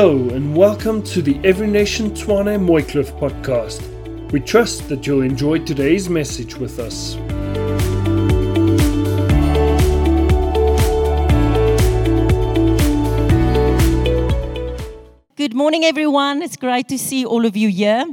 Hello, and welcome to the Every Nation Tshwane Mooikloof podcast. We trust that you'll enjoy today's message with us. Good morning, everyone. It's great to see all of you here.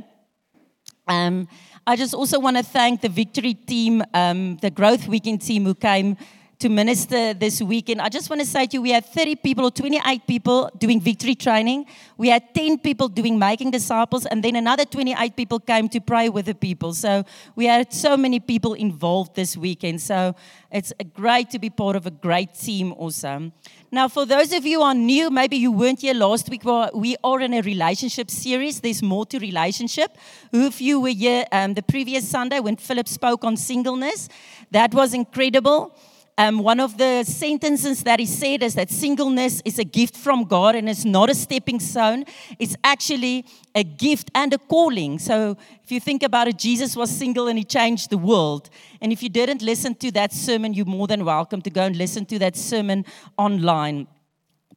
Um, I just also want to thank the Victory team, um, the Growth Weekend team who came to minister this weekend. I just want to say to you, we had 30 people or 28 people doing victory training. We had 10 people doing making disciples, and then another 28 people came to pray with the people. So we had so many people involved this weekend. So it's great to be part of a great team also. Now, for those of you who are new, maybe you weren't here last week, we are in a relationship series. There's more to relationship. Who of you were here um, the previous Sunday when Philip spoke on singleness? That was incredible. Um, one of the sentences that he said is that singleness is a gift from God and it's not a stepping stone. It's actually a gift and a calling. So if you think about it, Jesus was single and he changed the world. And if you didn't listen to that sermon, you're more than welcome to go and listen to that sermon online.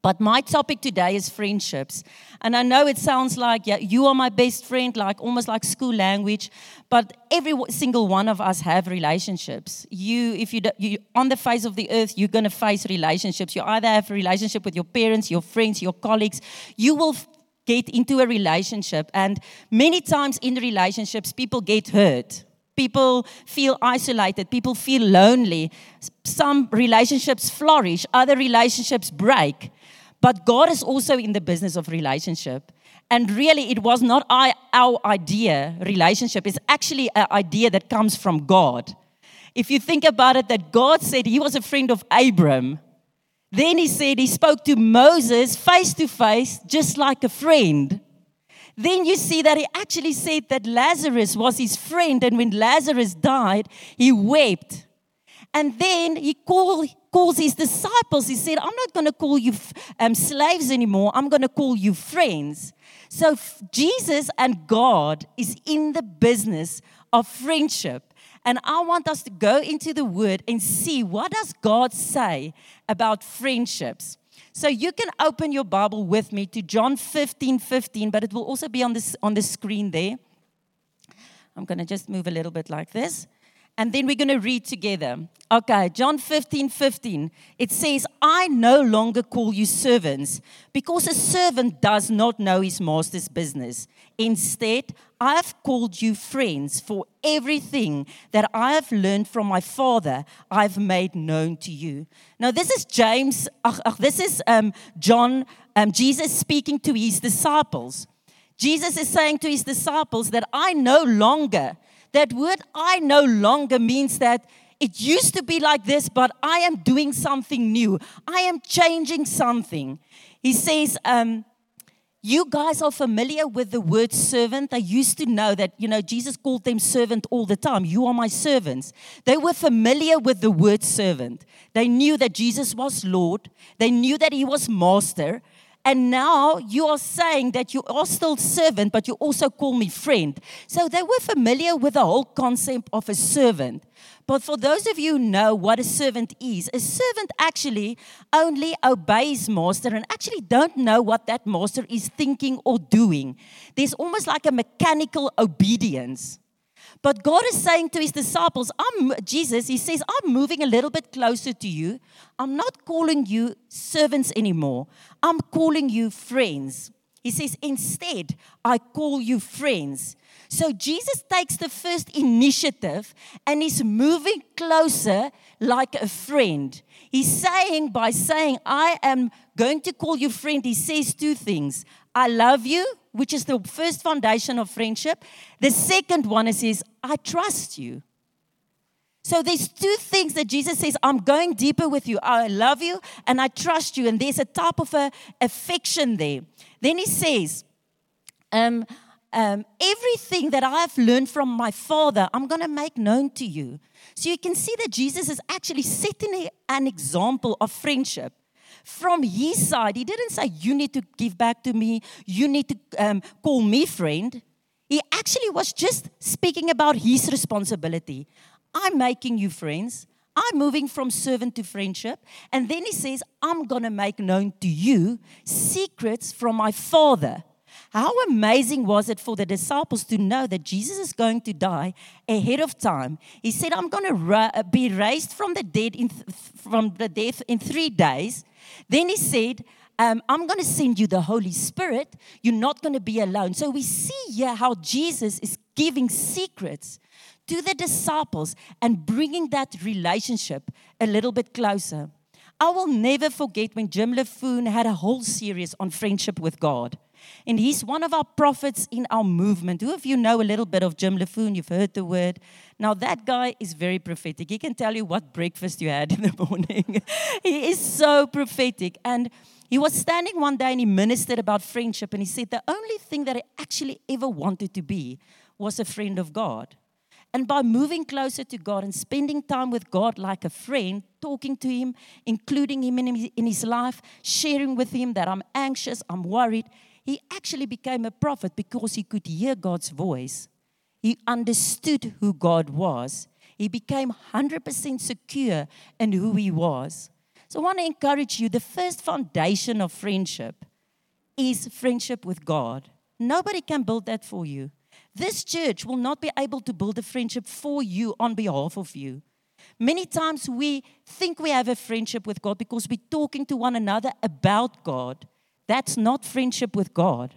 But my topic today is friendships. And I know it sounds like, yeah, you are my best friend, like almost like school language. But every single one of us have relationships. You, if you, you on the face of the earth, you're going to face relationships. You either have a relationship with your parents, your friends, your colleagues. You will get into a relationship. And many times in relationships, people get hurt. People feel isolated. People feel lonely. Some relationships flourish, other relationships break. But God is also in the business of relationship. And really, it was not our idea, relationship. It's actually an idea that comes from God. If you think about it, that God said he was a friend of Abram. Then he said he spoke to Moses face to face, just like a friend. Then you see that he actually said that Lazarus was his friend, and when Lazarus died, he wept. And then he called, calls his disciples. He said, I'm not going to call you um, slaves anymore. I'm going to call you friends. So Jesus and God is in the business of friendship. And I want us to go into the word and see what does God say about friendships. So you can open your Bible with me to John 15, 15, but it will also be on, this, on the screen there. I'm going to just move a little bit like this and then we're going to read together. Okay, John 15 15. It says, I no longer call you servants because a servant does not know his master's business. Instead, I have called you friends, for everything that I have learned from my Father, I've made known to you. Now, this is James, this is um, John, um, Jesus speaking to his disciples. Jesus is saying to his disciples that I no longer that word I no longer means that it used to be like this, but I am doing something new. I am changing something. He says, um, you guys are familiar with the word servant. They used to know that, you know, Jesus called them servant all the time. You are my servants. They were familiar with the word servant. They knew that Jesus was Lord. They knew that he was master. And now you are saying that you are still servant, but you also call me friend. So they were familiar with the whole concept of a servant. But for those of you who know what a servant is, a servant actually only obeys master and actually don't know what that master is thinking or doing. There's almost like a mechanical obedience. But God is saying to his disciples, I'm Jesus, he says, I'm moving a little bit closer to you. I'm not calling you servants anymore. I'm calling you friends. He says, instead, I call you friends. So Jesus takes the first initiative and is moving closer like a friend. He's saying, by saying, I am going to call you friend, he says two things I love you, which is the first foundation of friendship. The second one is, is I trust you. So there's two things that Jesus says, I'm going deeper with you. I love you and I trust you. And there's a type of a affection there. Then he says, um, um, everything that I have learned from my Father, I'm going to make known to you. So you can see that Jesus is actually setting an example of friendship from his side. He didn't say, You need to give back to me, you need to um, call me friend. He actually was just speaking about his responsibility. I'm making you friends. I'm moving from servant to friendship. And then he says, I'm going to make known to you secrets from my Father. How amazing was it for the disciples to know that Jesus is going to die ahead of time? He said, I'm going to ra- be raised from the dead in th- from the death in three days. Then he said, um, I'm going to send you the Holy Spirit. You're not going to be alone. So we see here how Jesus is giving secrets to the disciples and bringing that relationship a little bit closer. I will never forget when Jim Laffoon had a whole series on friendship with God. And he's one of our prophets in our movement. Who of you know a little bit of Jim Laffoon? You've heard the word. Now, that guy is very prophetic. He can tell you what breakfast you had in the morning. he is so prophetic. And he was standing one day and he ministered about friendship. And he said, The only thing that I actually ever wanted to be was a friend of God. And by moving closer to God and spending time with God like a friend, talking to Him, including Him in His life, sharing with Him that I'm anxious, I'm worried, he actually became a prophet because he could hear God's voice. He understood who God was. He became 100% secure in who he was. So I want to encourage you the first foundation of friendship is friendship with God. Nobody can build that for you. This church will not be able to build a friendship for you on behalf of you. Many times we think we have a friendship with God because we're talking to one another about God. That's not friendship with God.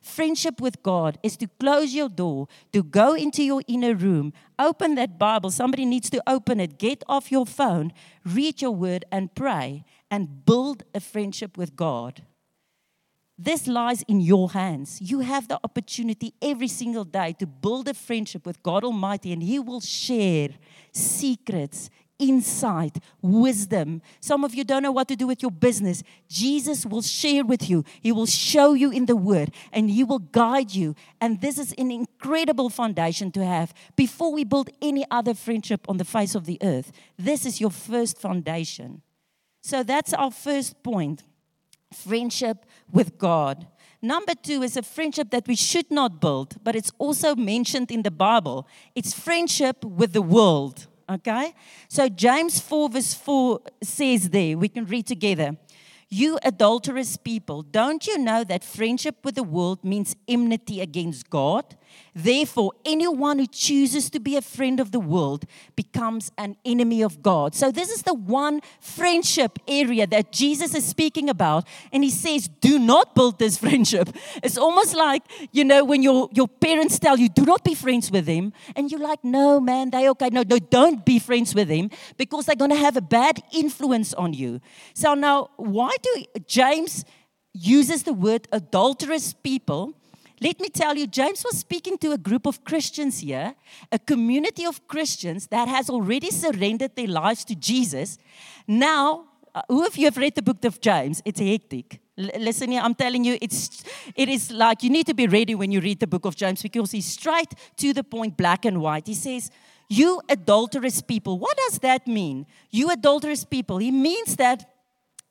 Friendship with God is to close your door, to go into your inner room, open that Bible. Somebody needs to open it, get off your phone, read your word, and pray, and build a friendship with God. This lies in your hands. You have the opportunity every single day to build a friendship with God Almighty, and He will share secrets, insight, wisdom. Some of you don't know what to do with your business. Jesus will share with you, He will show you in the Word, and He will guide you. And this is an incredible foundation to have before we build any other friendship on the face of the earth. This is your first foundation. So that's our first point friendship with God. Number two is a friendship that we should not build, but it's also mentioned in the Bible. It's friendship with the world. Okay? So James 4, verse 4 says there, we can read together. You adulterous people, don't you know that friendship with the world means enmity against God? Therefore, anyone who chooses to be a friend of the world becomes an enemy of God. So, this is the one friendship area that Jesus is speaking about. And he says, Do not build this friendship. It's almost like, you know, when your, your parents tell you, Do not be friends with them. And you're like, No, man, they okay. No, no, don't be friends with them because they're going to have a bad influence on you. So, now, why do James uses the word adulterous people? Let me tell you, James was speaking to a group of Christians here, a community of Christians that has already surrendered their lives to Jesus. Now, uh, who of you have read the book of James? It's hectic. L- listen here, I'm telling you, it's, it is like you need to be ready when you read the book of James because he's straight to the point, black and white. He says, You adulterous people. What does that mean? You adulterous people. He means that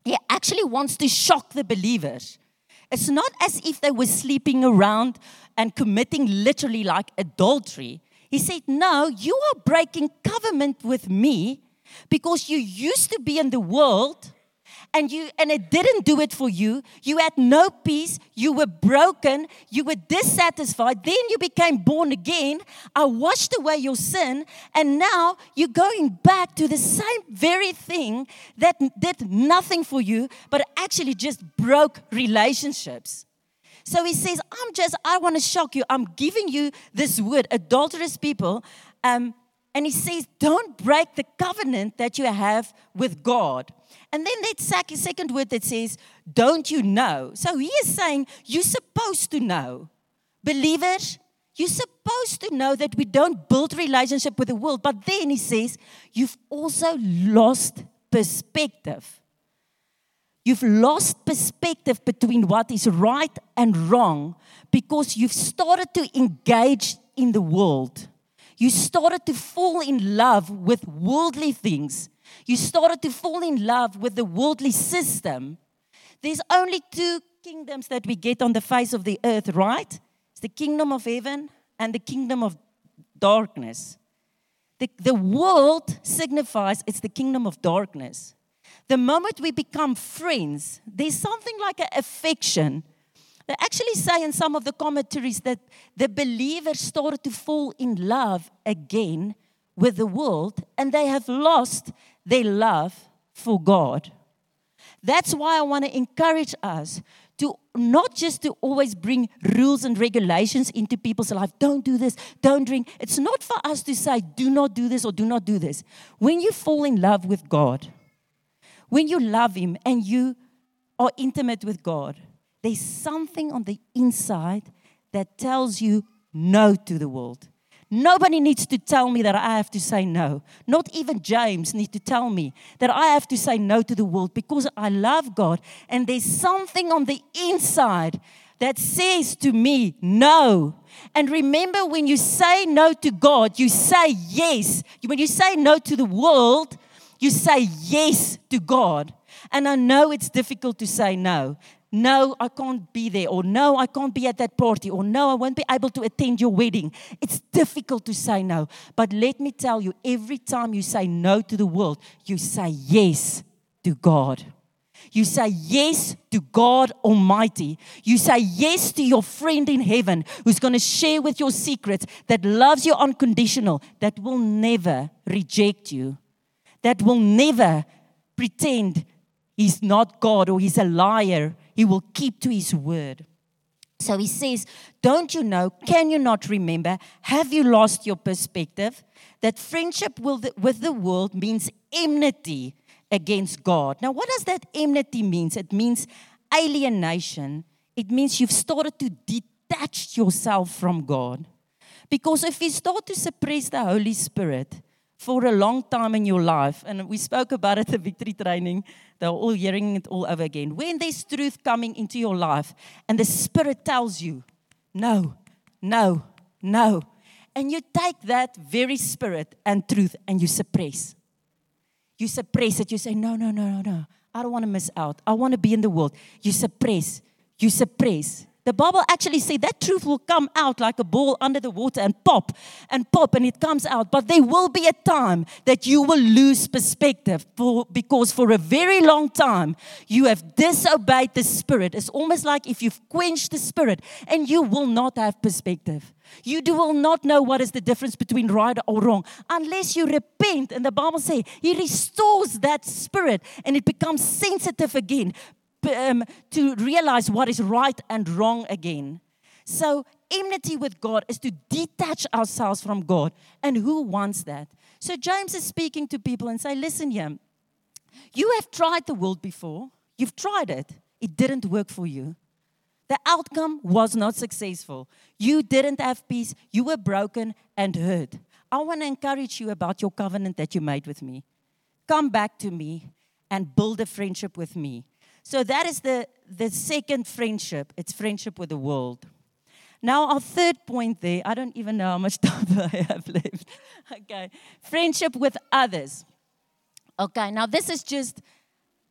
he actually wants to shock the believers. It's not as if they were sleeping around and committing literally like adultery. He said, No, you are breaking covenant with me because you used to be in the world and you and it didn't do it for you. You had no peace. You were broken. You were dissatisfied. Then you became born again. I washed away your sin and now you're going back to the same very thing that did nothing for you but actually just broke relationships. So he says i'm just i want to shock you. I'm giving you this word adulterous people um, and he says don't break the covenant that you have with god and then that second word that says, Don't you know? So he is saying, You're supposed to know. Believers, you're supposed to know that we don't build relationship with the world. But then he says, You've also lost perspective. You've lost perspective between what is right and wrong because you've started to engage in the world. You started to fall in love with worldly things you started to fall in love with the worldly system. There's only two kingdoms that we get on the face of the earth, right? It's the kingdom of heaven and the kingdom of darkness. The, the world signifies it's the kingdom of darkness. The moment we become friends, there's something like an affection. They actually say in some of the commentaries that the believers started to fall in love again with the world and they have lost their love for God. That's why I want to encourage us to not just to always bring rules and regulations into people's life. Don't do this, don't drink. It's not for us to say, do not do this or do not do this. When you fall in love with God, when you love Him and you are intimate with God, there's something on the inside that tells you no to the world. Nobody needs to tell me that I have to say no. Not even James needs to tell me that I have to say no to the world because I love God and there's something on the inside that says to me no. And remember, when you say no to God, you say yes. When you say no to the world, you say yes to God. And I know it's difficult to say no no, I can't be there, or no, I can't be at that party, or no, I won't be able to attend your wedding. It's difficult to say no. But let me tell you, every time you say no to the world, you say yes to God. You say yes to God Almighty. You say yes to your friend in heaven who's going to share with your secrets, that loves you unconditional, that will never reject you, that will never pretend he's not God or he's a liar he will keep to his word. So he says, Don't you know? Can you not remember? Have you lost your perspective? That friendship with the world means enmity against God. Now, what does that enmity mean? It means alienation. It means you've started to detach yourself from God. Because if you start to suppress the Holy Spirit, for a long time in your life, and we spoke about it at the victory training, they're all hearing it all over again. When there's truth coming into your life and the Spirit tells you, no, no, no, and you take that very Spirit and truth and you suppress. You suppress it. You say, no, no, no, no, no. I don't want to miss out. I want to be in the world. You suppress. You suppress. The Bible actually says that truth will come out like a ball under the water and pop and pop and it comes out. But there will be a time that you will lose perspective for, because for a very long time you have disobeyed the Spirit. It's almost like if you've quenched the Spirit and you will not have perspective. You do will not know what is the difference between right or wrong unless you repent. And the Bible says He restores that spirit and it becomes sensitive again um, to realize what is right and wrong again. So, enmity with God is to detach ourselves from God. And who wants that? So, James is speaking to people and say, Listen here, you have tried the world before, you've tried it, it didn't work for you. The outcome was not successful. You didn't have peace, you were broken and hurt. I want to encourage you about your covenant that you made with me. Come back to me and build a friendship with me. So that is the, the second friendship. It's friendship with the world. Now, our third point there, I don't even know how much time I have left. Okay. Friendship with others. Okay, now this is just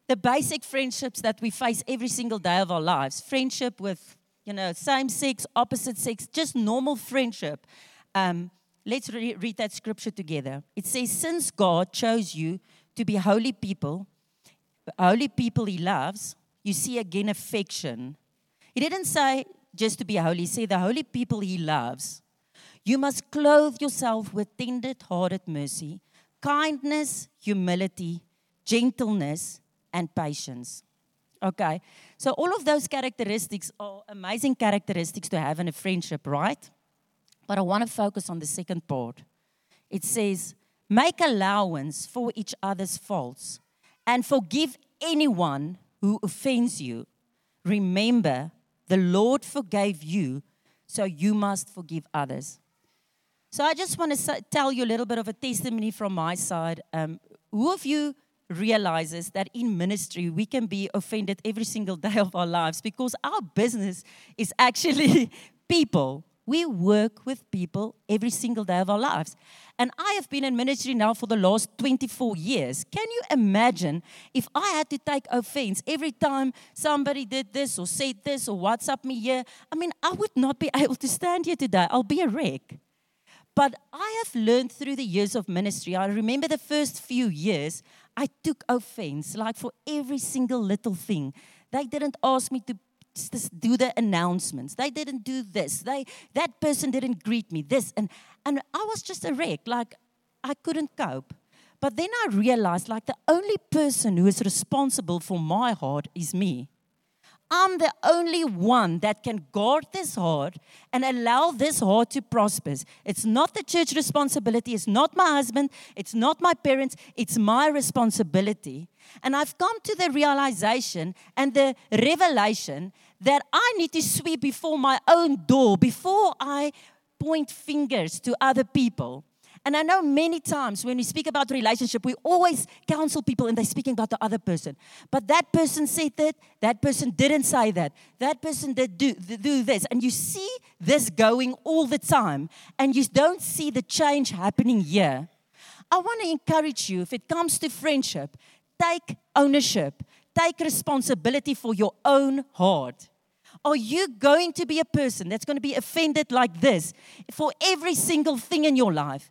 the basic friendships that we face every single day of our lives. Friendship with, you know, same sex, opposite sex, just normal friendship. Um, let's re- read that scripture together. It says, Since God chose you to be holy people, holy people he loves, you see again affection. He didn't say just to be holy, he said the holy people he loves. You must clothe yourself with tender hearted mercy, kindness, humility, gentleness, and patience. Okay, so all of those characteristics are amazing characteristics to have in a friendship, right? But I want to focus on the second part. It says, make allowance for each other's faults and forgive anyone who offends you. Remember, the Lord forgave you, so you must forgive others. So I just want to tell you a little bit of a testimony from my side. Um, who of you realizes that in ministry we can be offended every single day of our lives because our business is actually people? We work with people every single day of our lives. And I have been in ministry now for the last 24 years. Can you imagine if I had to take offense every time somebody did this or said this or WhatsApp me here? I mean, I would not be able to stand here today. I'll be a wreck. But I have learned through the years of ministry. I remember the first few years, I took offense, like for every single little thing. They didn't ask me to do the announcements. They didn't do this. They that person didn't greet me. This and and I was just a wreck. Like I couldn't cope. But then I realized like the only person who is responsible for my heart is me. I'm the only one that can guard this heart and allow this heart to prosper. It's not the church responsibility. It's not my husband. It's not my parents. It's my responsibility. And I've come to the realization and the revelation that I need to sweep before my own door before I point fingers to other people. And I know many times when we speak about relationship, we always counsel people and they're speaking about the other person. But that person said that, that person didn't say that, that person did do, do this. And you see this going all the time, and you don't see the change happening here. I want to encourage you, if it comes to friendship, take ownership, take responsibility for your own heart. Are you going to be a person that's going to be offended like this for every single thing in your life?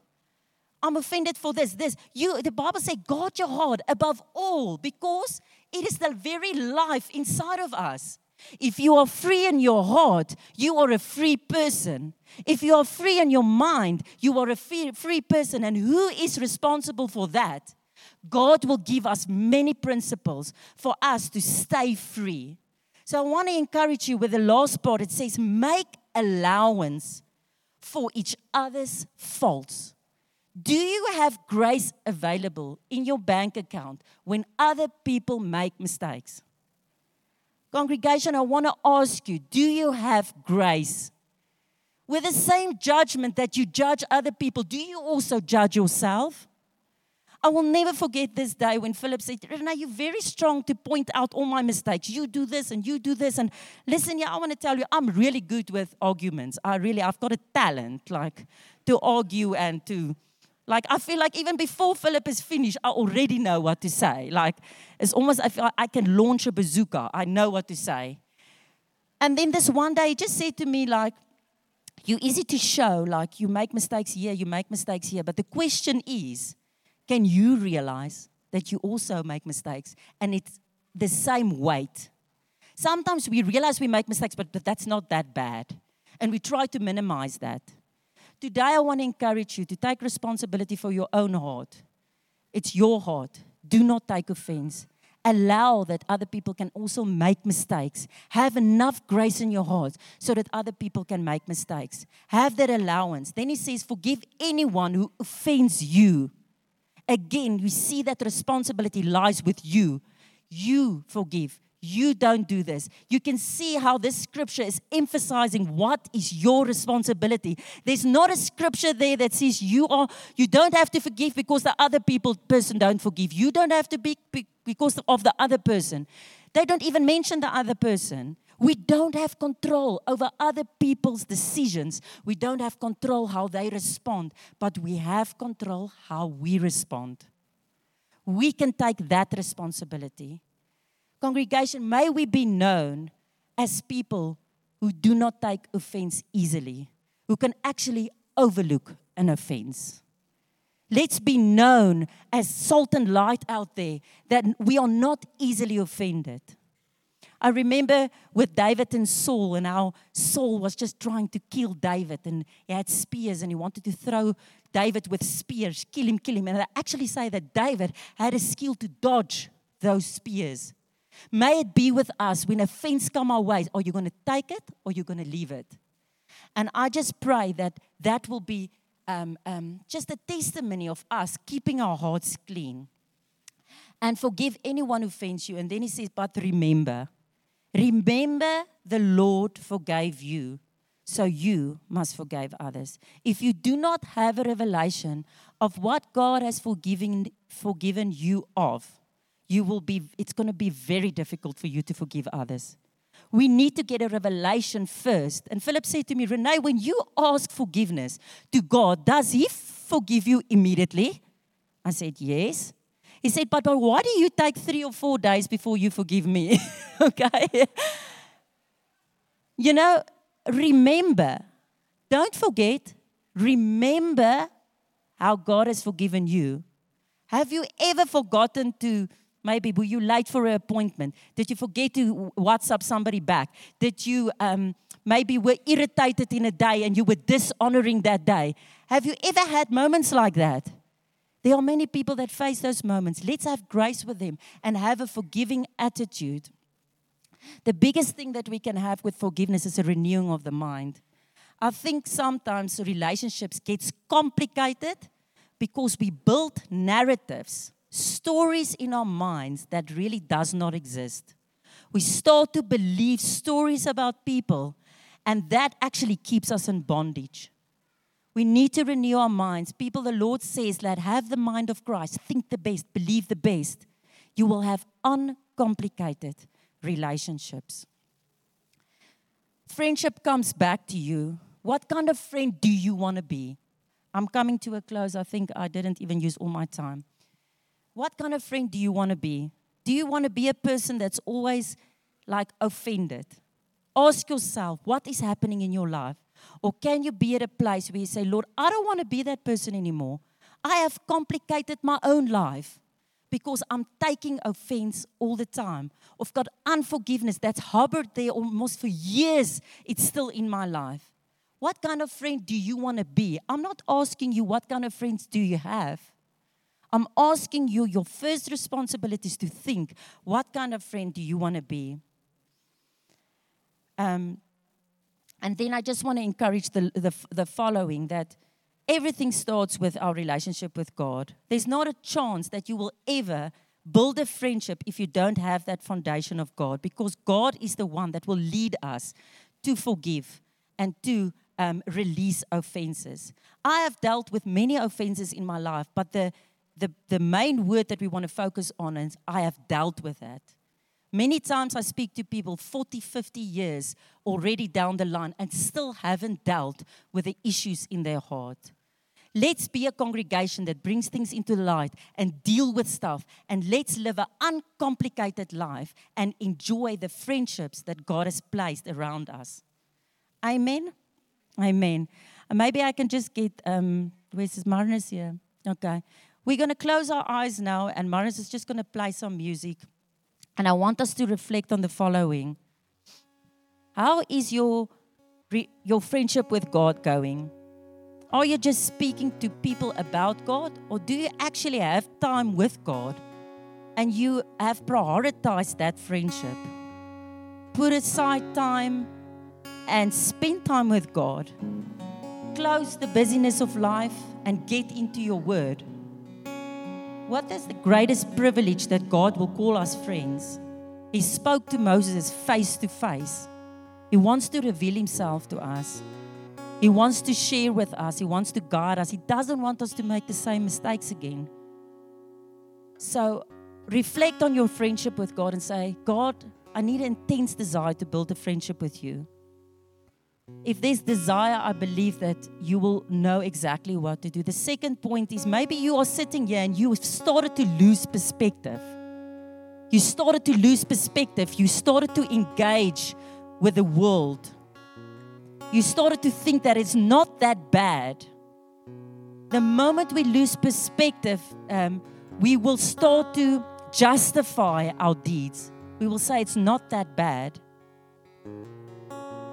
I'm offended for this, this. You, the Bible says, guard your heart above all because it is the very life inside of us. If you are free in your heart, you are a free person. If you are free in your mind, you are a free, free person. And who is responsible for that? God will give us many principles for us to stay free. So I want to encourage you with the last part. It says, make allowance for each other's faults. Do you have grace available in your bank account when other people make mistakes? Congregation, I want to ask you do you have grace? With the same judgment that you judge other people, do you also judge yourself? I will never forget this day when Philip said, Rene, you're very strong to point out all my mistakes. You do this and you do this. And listen, yeah, I want to tell you, I'm really good with arguments. I really, I've got a talent, like, to argue and to like, I feel like even before Philip is finished, I already know what to say. Like, it's almost, I feel like I can launch a bazooka. I know what to say. And then this one day, he just said to me, like, you're easy to show, like, you make mistakes here, you make mistakes here. But the question is, can you realize that you also make mistakes and it's the same weight? Sometimes we realize we make mistakes, but, but that's not that bad. And we try to minimize that. Today, I want to encourage you to take responsibility for your own heart. It's your heart. Do not take offense. Allow that other people can also make mistakes. Have enough grace in your heart so that other people can make mistakes. Have that allowance. Then he says, Forgive anyone who offends you. Again, we see that responsibility lies with you. You forgive. You don't do this. You can see how this scripture is emphasizing what is your responsibility. There's not a scripture there that says you are you don't have to forgive because the other people person don't forgive. You don't have to be because of the other person. They don't even mention the other person. We don't have control over other people's decisions. We don't have control how they respond, but we have control how we respond. We can take that responsibility. Congregation, may we be known as people who do not take offense easily, who can actually overlook an offense. Let's be known as salt and light out there, that we are not easily offended. I remember with David and Saul, and how Saul was just trying to kill David, and he had spears, and he wanted to throw David with spears, kill him, kill him. And I actually say that David had a skill to dodge those spears. May it be with us when offense come our way. Are you going to take it or are you going to leave it? And I just pray that that will be um, um, just a testimony of us keeping our hearts clean. And forgive anyone who offends you. And then he says, but remember, remember the Lord forgave you, so you must forgive others. If you do not have a revelation of what God has forgiven, forgiven you of, you will be, it's going to be very difficult for you to forgive others. We need to get a revelation first. And Philip said to me, Rene, when you ask forgiveness to God, does He forgive you immediately? I said, Yes. He said, But why do you take three or four days before you forgive me? okay. You know, remember, don't forget Remember how God has forgiven you. Have you ever forgotten to maybe were you late for an appointment? Did you forget to WhatsApp somebody back? Did you um, maybe were irritated in a day and you were dishonoring that day? Have you ever had moments like that? There are many people that face those moments. Let's have grace with them and have a forgiving attitude. The biggest thing that we can have with forgiveness is a renewing of the mind. I think sometimes relationships gets complicated because we build narratives, stories in our minds that really does not exist. We start to believe stories about people and that actually keeps us in bondage. We need to renew our minds. People, the Lord says that have the mind of Christ, think the best, believe the best. You will have uncomplicated relationships. Friendship comes back to you. What kind of friend do you want to be? I'm coming to a close. I think I didn't even use all my time. What kind of friend do you want to be? Do you want to be a person that's always like offended? Ask yourself, what is happening in your life? Or can you be at a place where you say, Lord, I don't want to be that person anymore. I have complicated my own life because I'm taking offense all the time. I've got unforgiveness that's harbored there almost for years. It's still in my life. What kind of friend do you want to be? I'm not asking you what kind of friends do you have. I'm asking you your first responsibility is to think what kind of friend do you want to be? Um, and then I just want to encourage the, the, the following that Everything starts with our relationship with God. There's not a chance that you will ever build a friendship if you don't have that foundation of God, because God is the one that will lead us to forgive and to um, release offenses. I have dealt with many offenses in my life, but the, the, the main word that we want to focus on is I have dealt with that. Many times I speak to people 40, 50 years already down the line and still haven't dealt with the issues in their heart. Let's be a congregation that brings things into light and deal with stuff. And let's live an uncomplicated life and enjoy the friendships that God has placed around us. Amen. Amen. Maybe I can just get, um, where's this Marinus here? Okay. We're going to close our eyes now, and Marinus is just going to play some music. And I want us to reflect on the following How is your, your friendship with God going? Are you just speaking to people about God, or do you actually have time with God and you have prioritized that friendship? Put aside time and spend time with God. Close the busyness of life and get into your word. What is the greatest privilege that God will call us friends? He spoke to Moses face to face. He wants to reveal himself to us. He wants to share with us. He wants to guide us. He doesn't want us to make the same mistakes again. So reflect on your friendship with God and say, God, I need an intense desire to build a friendship with you. If there's desire, I believe that you will know exactly what to do. The second point is maybe you are sitting here and you started to lose perspective. You started to lose perspective. You started to engage with the world. You started to think that it's not that bad. The moment we lose perspective, um, we will start to justify our deeds. We will say it's not that bad.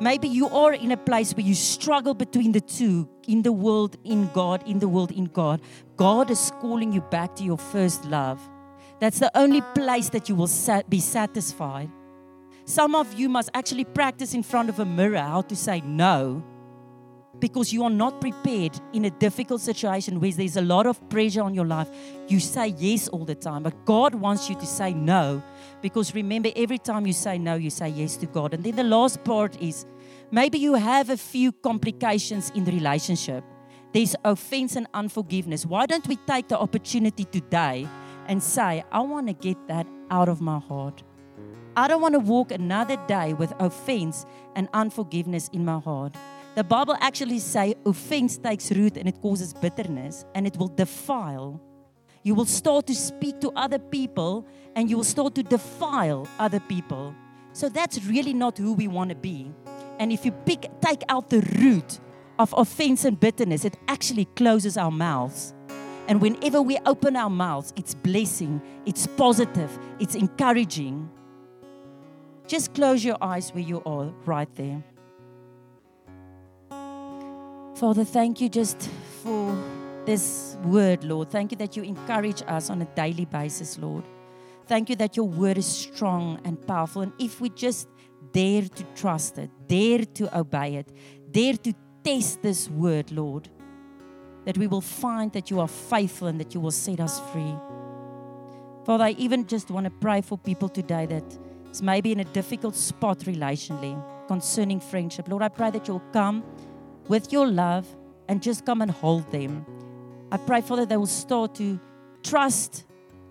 Maybe you are in a place where you struggle between the two in the world, in God, in the world, in God. God is calling you back to your first love. That's the only place that you will be satisfied. Some of you must actually practice in front of a mirror how to say no because you are not prepared in a difficult situation where there's a lot of pressure on your life. You say yes all the time, but God wants you to say no because remember, every time you say no, you say yes to God. And then the last part is maybe you have a few complications in the relationship. There's offense and unforgiveness. Why don't we take the opportunity today and say, I want to get that out of my heart? I don't want to walk another day with offense and unforgiveness in my heart. The Bible actually say offense takes root and it causes bitterness and it will defile. You will start to speak to other people and you will start to defile other people. So that's really not who we want to be. And if you pick take out the root of offense and bitterness, it actually closes our mouths. And whenever we open our mouths, it's blessing, it's positive, it's encouraging. Just close your eyes where you are right there. Father, thank you just for this word, Lord. Thank you that you encourage us on a daily basis, Lord. Thank you that your word is strong and powerful. And if we just dare to trust it, dare to obey it, dare to test this word, Lord, that we will find that you are faithful and that you will set us free. Father, I even just want to pray for people today that is maybe in a difficult spot relationally concerning friendship. Lord, I pray that you'll come with your love and just come and hold them. I pray, Father, they will start to trust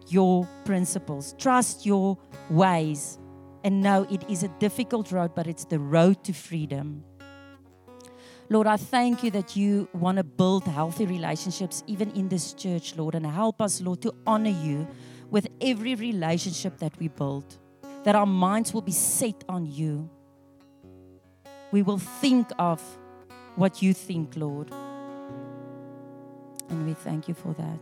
your principles, trust your ways, and know it is a difficult road, but it's the road to freedom. Lord, I thank you that you want to build healthy relationships even in this church, Lord, and help us, Lord, to honor you with every relationship that we build, that our minds will be set on you. We will think of what you think, Lord. And we thank you for that.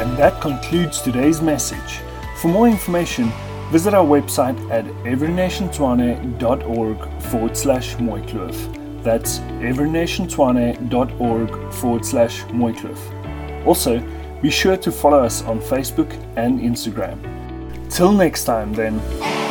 And that concludes today's message. For more information, visit our website at everynationtshwane.org forward slash mooikloof. That's everynationtshwane.org forward slash mooikloof. Also, be sure to follow us on Facebook and Instagram. Till next time, then.